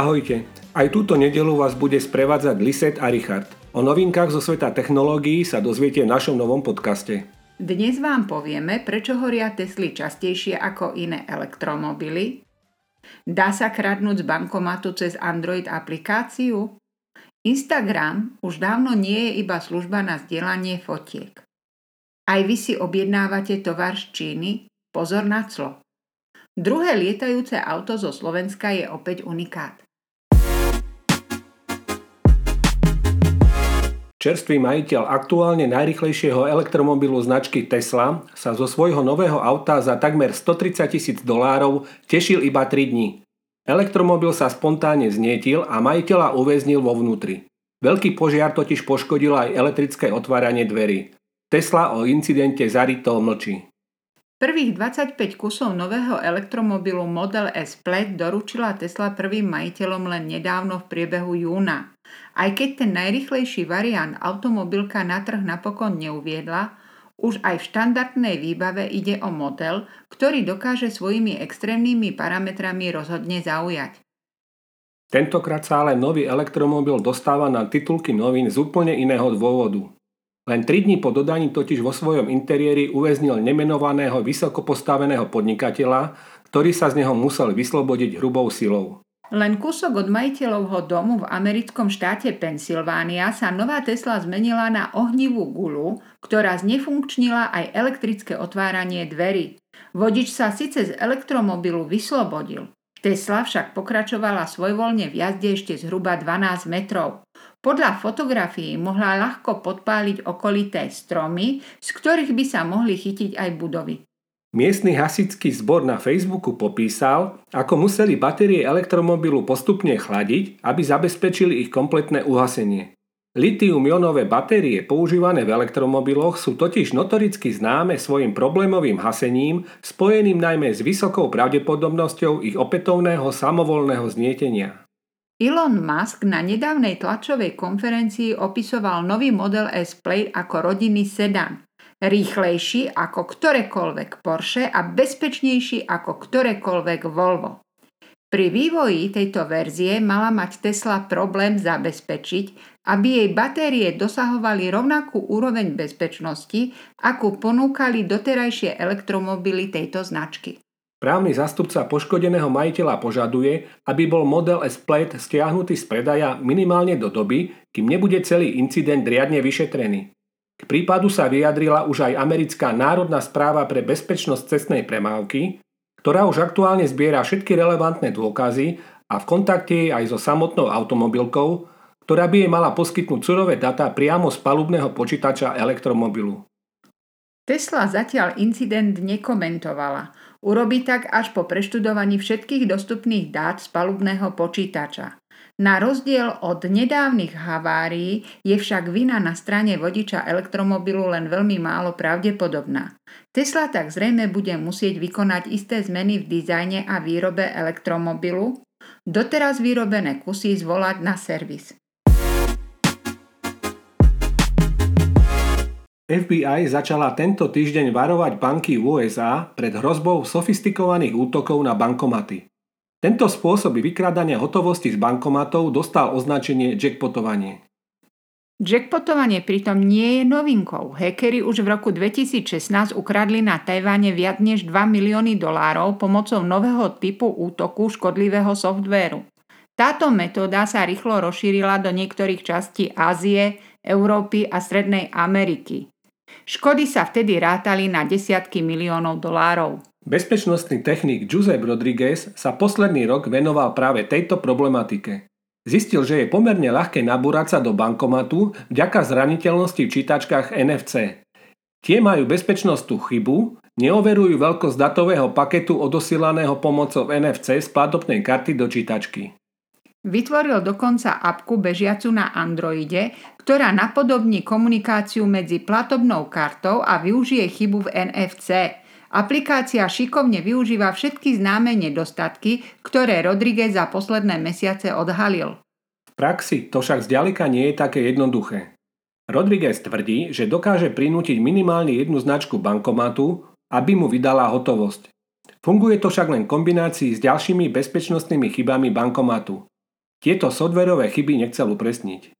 Ahojte, aj túto nedelu vás bude sprevádzať Liset a Richard. O novinkách zo sveta technológií sa dozviete v našom novom podcaste. Dnes vám povieme, prečo horia Tesly častejšie ako iné elektromobily. Dá sa kradnúť z bankomatu cez Android aplikáciu? Instagram už dávno nie je iba služba na zdieľanie fotiek. Aj vy si objednávate tovar z Číny? Pozor na clo. Druhé lietajúce auto zo Slovenska je opäť unikát. Čerstvý majiteľ aktuálne najrychlejšieho elektromobilu značky Tesla sa zo svojho nového auta za takmer 130 tisíc dolárov tešil iba 3 dní. Elektromobil sa spontánne znietil a majiteľa uväznil vo vnútri. Veľký požiar totiž poškodil aj elektrické otváranie dverí. Tesla o incidente zarito mlčí. Prvých 25 kusov nového elektromobilu Model S Plaid doručila Tesla prvým majiteľom len nedávno v priebehu júna. Aj keď ten najrychlejší variant automobilka na trh napokon neuviedla, už aj v štandardnej výbave ide o model, ktorý dokáže svojimi extrémnymi parametrami rozhodne zaujať. Tentokrát sa ale nový elektromobil dostáva na titulky novín z úplne iného dôvodu. Len 3 dní po dodaní totiž vo svojom interiéri uväznil nemenovaného vysoko postaveného podnikateľa, ktorý sa z neho musel vyslobodiť hrubou silou. Len kúsok od majiteľovho domu v americkom štáte Pensylvánia sa nová Tesla zmenila na ohnivú gulu, ktorá znefunkčnila aj elektrické otváranie dverí. Vodič sa síce z elektromobilu vyslobodil, Tesla však pokračovala svojvoľne v jazde ešte zhruba 12 metrov. Podľa fotografií mohla ľahko podpáliť okolité stromy, z ktorých by sa mohli chytiť aj budovy. Miestny hasický zbor na Facebooku popísal, ako museli batérie elektromobilu postupne chladiť, aby zabezpečili ich kompletné uhasenie. Litium-ionové batérie používané v elektromobiloch sú totiž notoricky známe svojim problémovým hasením, spojeným najmä s vysokou pravdepodobnosťou ich opätovného samovolného znietenia. Elon Musk na nedávnej tlačovej konferencii opisoval nový model S Play ako rodinný sedan. Rýchlejší ako ktorékoľvek Porsche a bezpečnejší ako ktorékoľvek Volvo. Pri vývoji tejto verzie mala mať Tesla problém zabezpečiť, aby jej batérie dosahovali rovnakú úroveň bezpečnosti, akú ponúkali doterajšie elektromobily tejto značky. Právny zastupca poškodeného majiteľa požaduje, aby bol model S Plaid stiahnutý z predaja minimálne do doby, kým nebude celý incident riadne vyšetrený. K prípadu sa vyjadrila už aj americká Národná správa pre bezpečnosť cestnej premávky, ktorá už aktuálne zbiera všetky relevantné dôkazy a v kontakte je aj so samotnou automobilkou, ktorá by jej mala poskytnúť surové data priamo z palubného počítača elektromobilu. Tesla zatiaľ incident nekomentovala. Urobí tak až po preštudovaní všetkých dostupných dát z palubného počítača. Na rozdiel od nedávnych havárií je však vina na strane vodiča elektromobilu len veľmi málo pravdepodobná. Tesla tak zrejme bude musieť vykonať isté zmeny v dizajne a výrobe elektromobilu, doteraz vyrobené kusy zvolať na servis. FBI začala tento týždeň varovať banky USA pred hrozbou sofistikovaných útokov na bankomaty. Tento spôsob vykrádania hotovosti z bankomatov dostal označenie jackpotovanie. Jackpotovanie pritom nie je novinkou. Hackeri už v roku 2016 ukradli na Tajvane viac než 2 milióny dolárov pomocou nového typu útoku škodlivého softvéru. Táto metóda sa rýchlo rozšírila do niektorých častí Ázie, Európy a Strednej Ameriky. Škody sa vtedy rátali na desiatky miliónov dolárov. Bezpečnostný technik Giuseppe Rodriguez sa posledný rok venoval práve tejto problematike. Zistil, že je pomerne ľahké nabúrať sa do bankomatu vďaka zraniteľnosti v čítačkách NFC. Tie majú bezpečnostnú chybu, neoverujú veľkosť datového paketu odosielaného pomocou NFC z platobnej karty do čítačky. Vytvoril dokonca apku bežiacu na Androide, ktorá napodobní komunikáciu medzi platobnou kartou a využije chybu v NFC – Aplikácia šikovne využíva všetky známe nedostatky, ktoré Rodriguez za posledné mesiace odhalil. V praxi to však zďaleka nie je také jednoduché. Rodriguez tvrdí, že dokáže prinútiť minimálne jednu značku bankomatu, aby mu vydala hotovosť. Funguje to však len v kombinácii s ďalšími bezpečnostnými chybami bankomatu. Tieto softverové chyby nechcel upresniť.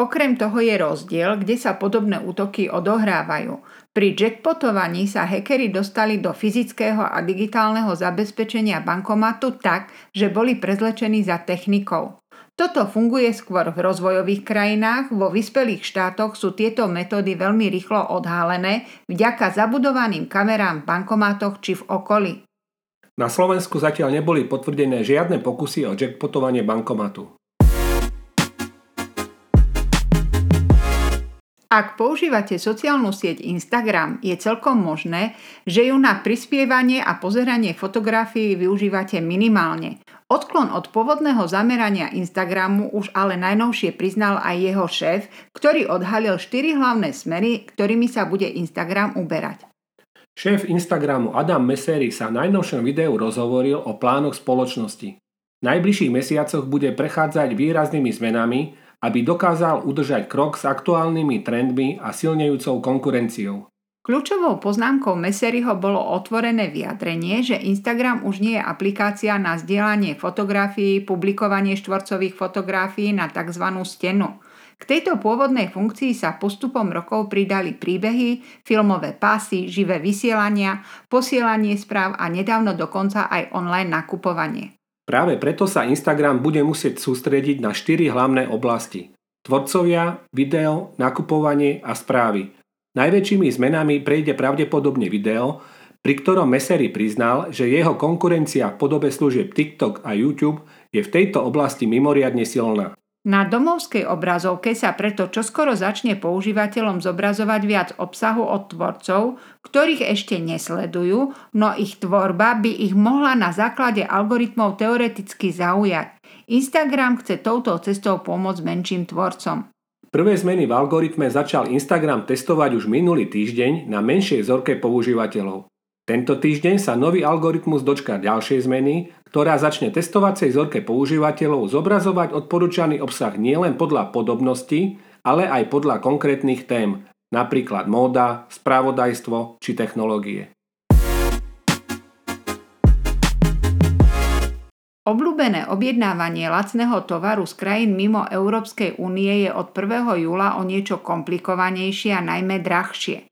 Okrem toho je rozdiel, kde sa podobné útoky odohrávajú. Pri jackpotovaní sa hackeri dostali do fyzického a digitálneho zabezpečenia bankomatu tak, že boli prezlečení za technikou. Toto funguje skôr v rozvojových krajinách, vo vyspelých štátoch sú tieto metódy veľmi rýchlo odhalené vďaka zabudovaným kamerám v bankomatoch či v okolí. Na Slovensku zatiaľ neboli potvrdené žiadne pokusy o jackpotovanie bankomatu. Ak používate sociálnu sieť Instagram, je celkom možné, že ju na prispievanie a pozeranie fotografií využívate minimálne. Odklon od pôvodného zamerania Instagramu už ale najnovšie priznal aj jeho šéf, ktorý odhalil štyri hlavné smery, ktorými sa bude Instagram uberať. Šéf Instagramu Adam Messery sa v najnovšom videu rozhovoril o plánoch spoločnosti. V najbližších mesiacoch bude prechádzať výraznými zmenami, aby dokázal udržať krok s aktuálnymi trendmi a silnejúcou konkurenciou. Kľúčovou poznámkou Meseriho bolo otvorené vyjadrenie, že Instagram už nie je aplikácia na zdieľanie fotografií, publikovanie štvorcových fotografií na tzv. stenu. K tejto pôvodnej funkcii sa postupom rokov pridali príbehy, filmové pásy, živé vysielania, posielanie správ a nedávno dokonca aj online nakupovanie. Práve preto sa Instagram bude musieť sústrediť na štyri hlavné oblasti. Tvorcovia, video, nakupovanie a správy – Najväčšími zmenami prejde pravdepodobne video, pri ktorom Messery priznal, že jeho konkurencia v podobe služieb TikTok a YouTube je v tejto oblasti mimoriadne silná. Na domovskej obrazovke sa preto čoskoro začne používateľom zobrazovať viac obsahu od tvorcov, ktorých ešte nesledujú, no ich tvorba by ich mohla na základe algoritmov teoreticky zaujať. Instagram chce touto cestou pomôcť menším tvorcom. Prvé zmeny v algoritme začal Instagram testovať už minulý týždeň na menšej zorke používateľov. Tento týždeň sa nový algoritmus dočká ďalšej zmeny, ktorá začne testovacej zorke používateľov zobrazovať odporúčaný obsah nielen podľa podobnosti, ale aj podľa konkrétnych tém, napríklad móda, spravodajstvo či technológie. Obľúbené objednávanie lacného tovaru z krajín mimo Európskej únie je od 1. júla o niečo komplikovanejšie a najmä drahšie.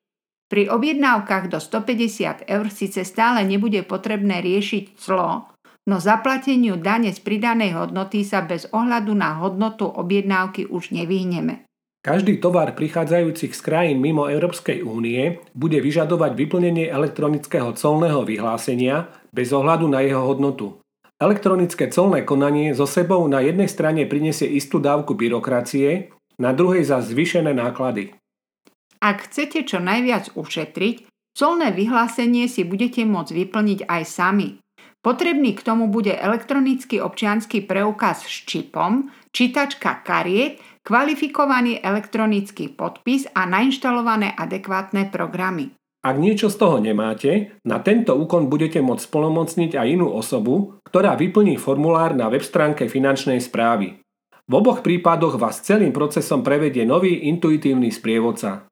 Pri objednávkach do 150 eur síce stále nebude potrebné riešiť clo, no zaplateniu dane z pridanej hodnoty sa bez ohľadu na hodnotu objednávky už nevyhneme. Každý tovar prichádzajúcich z krajín mimo Európskej únie bude vyžadovať vyplnenie elektronického colného vyhlásenia bez ohľadu na jeho hodnotu. Elektronické colné konanie so sebou na jednej strane prinesie istú dávku byrokracie, na druhej za zvýšené náklady. Ak chcete čo najviac ušetriť, colné vyhlásenie si budete môcť vyplniť aj sami. Potrebný k tomu bude elektronický občianský preukaz s čipom, čítačka kariet, kvalifikovaný elektronický podpis a nainštalované adekvátne programy. Ak niečo z toho nemáte, na tento úkon budete môcť spolomocniť aj inú osobu, ktorá vyplní formulár na web stránke finančnej správy. V oboch prípadoch vás celým procesom prevedie nový intuitívny sprievodca.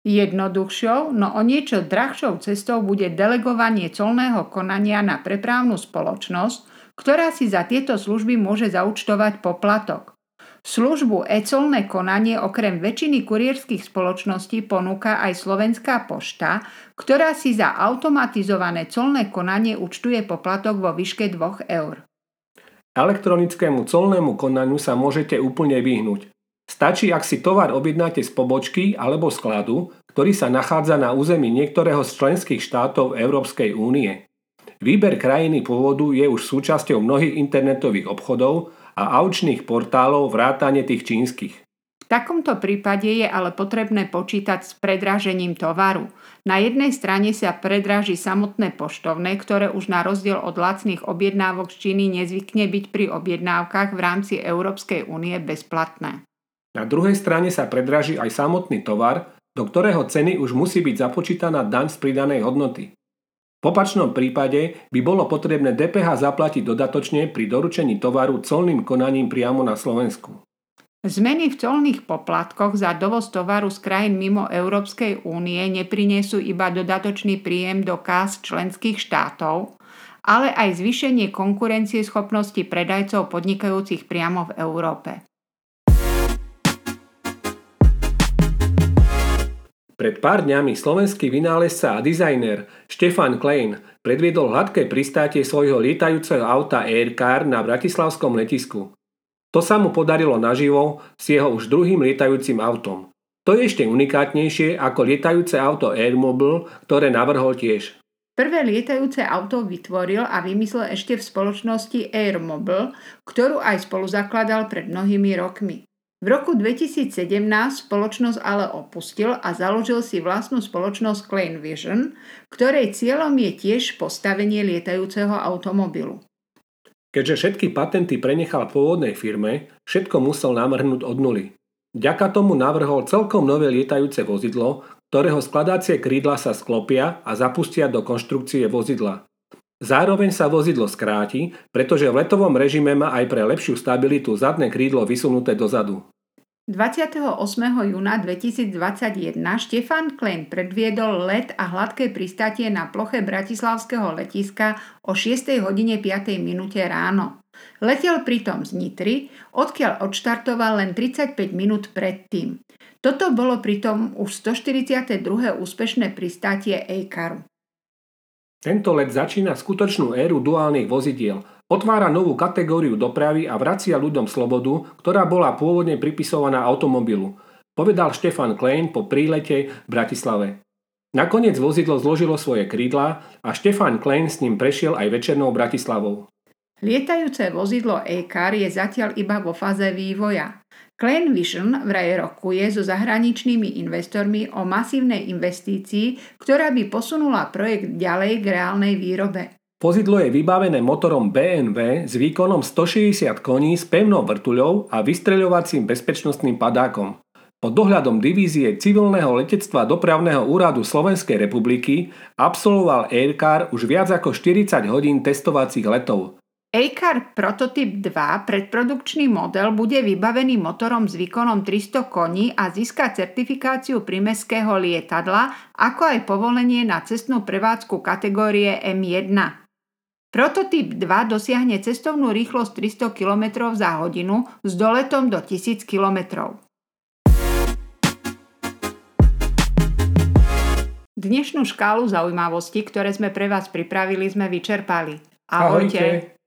Jednoduchšou, no o niečo drahšou cestou bude delegovanie colného konania na preprávnu spoločnosť, ktorá si za tieto služby môže zaučtovať poplatok. Službu e-colné konanie okrem väčšiny kurierských spoločností ponúka aj Slovenská pošta, ktorá si za automatizované colné konanie účtuje poplatok vo výške 2 eur. Elektronickému colnému konaniu sa môžete úplne vyhnúť. Stačí, ak si tovar objednáte z pobočky alebo skladu, ktorý sa nachádza na území niektorého z členských štátov Európskej únie. Výber krajiny pôvodu je už súčasťou mnohých internetových obchodov a aučných portálov vrátane tých čínskych. V takomto prípade je ale potrebné počítať s predrážením tovaru. Na jednej strane sa predráži samotné poštovné, ktoré už na rozdiel od lacných objednávok z Číny nezvykne byť pri objednávkach v rámci Európskej únie bezplatné. Na druhej strane sa predráži aj samotný tovar, do ktorého ceny už musí byť započítaná daň z pridanej hodnoty. V opačnom prípade by bolo potrebné DPH zaplatiť dodatočne pri doručení tovaru colným konaním priamo na Slovensku. Zmeny v colných poplatkoch za dovoz tovaru z krajín mimo Európskej únie neprinesú iba dodatočný príjem do kás členských štátov, ale aj zvýšenie konkurencie schopnosti predajcov podnikajúcich priamo v Európe. Pred pár dňami slovenský vynálezca a dizajner Štefan Klein predviedol hladké pristátie svojho lietajúceho auta Aircar na bratislavskom letisku. To sa mu podarilo naživo s jeho už druhým lietajúcim autom. To je ešte unikátnejšie ako lietajúce auto Airmobile, ktoré navrhol tiež. Prvé lietajúce auto vytvoril a vymyslel ešte v spoločnosti Airmobile, ktorú aj spolu zakladal pred mnohými rokmi. V roku 2017 spoločnosť ale opustil a založil si vlastnú spoločnosť Klein Vision, ktorej cieľom je tiež postavenie lietajúceho automobilu. Keďže všetky patenty prenechal pôvodnej firme, všetko musel namrhnúť od nuly. Ďaka tomu navrhol celkom nové lietajúce vozidlo, ktorého skladácie krídla sa sklopia a zapustia do konštrukcie vozidla. Zároveň sa vozidlo skráti, pretože v letovom režime má aj pre lepšiu stabilitu zadné krídlo vysunuté dozadu. 28. júna 2021 Štefan Klein predviedol let a hladké pristátie na ploche bratislavského letiska o 6. hodine 5. minúte ráno. Letel pritom z Nitry, odkiaľ odštartoval len 35 minút predtým. Toto bolo pritom už 142. úspešné pristátie Eikaru. Tento let začína skutočnú éru duálnych vozidiel, otvára novú kategóriu dopravy a vracia ľuďom slobodu, ktorá bola pôvodne pripisovaná automobilu, povedal Štefan Klein po prílete v Bratislave. Nakoniec vozidlo zložilo svoje krídla a Štefan Klein s ním prešiel aj večernou Bratislavou. Lietajúce vozidlo e-car je zatiaľ iba vo fáze vývoja. Clan Vision vraj rokuje so zahraničnými investormi o masívnej investícii, ktorá by posunula projekt ďalej k reálnej výrobe. Vozidlo je vybavené motorom BMW s výkonom 160 koní s pevnou vrtuľou a vystreľovacím bezpečnostným padákom. Pod dohľadom divízie civilného letectva dopravného úradu Slovenskej republiky absolvoval Aircar už viac ako 40 hodín testovacích letov. A-Car Prototyp 2 predprodukčný model bude vybavený motorom s výkonom 300 koní a získa certifikáciu primeského lietadla, ako aj povolenie na cestnú prevádzku kategórie M1. Prototyp 2 dosiahne cestovnú rýchlosť 300 km za hodinu s doletom do 1000 km. Dnešnú škálu zaujímavostí, ktoré sme pre vás pripravili, sme vyčerpali. Ahojte. Ahojte.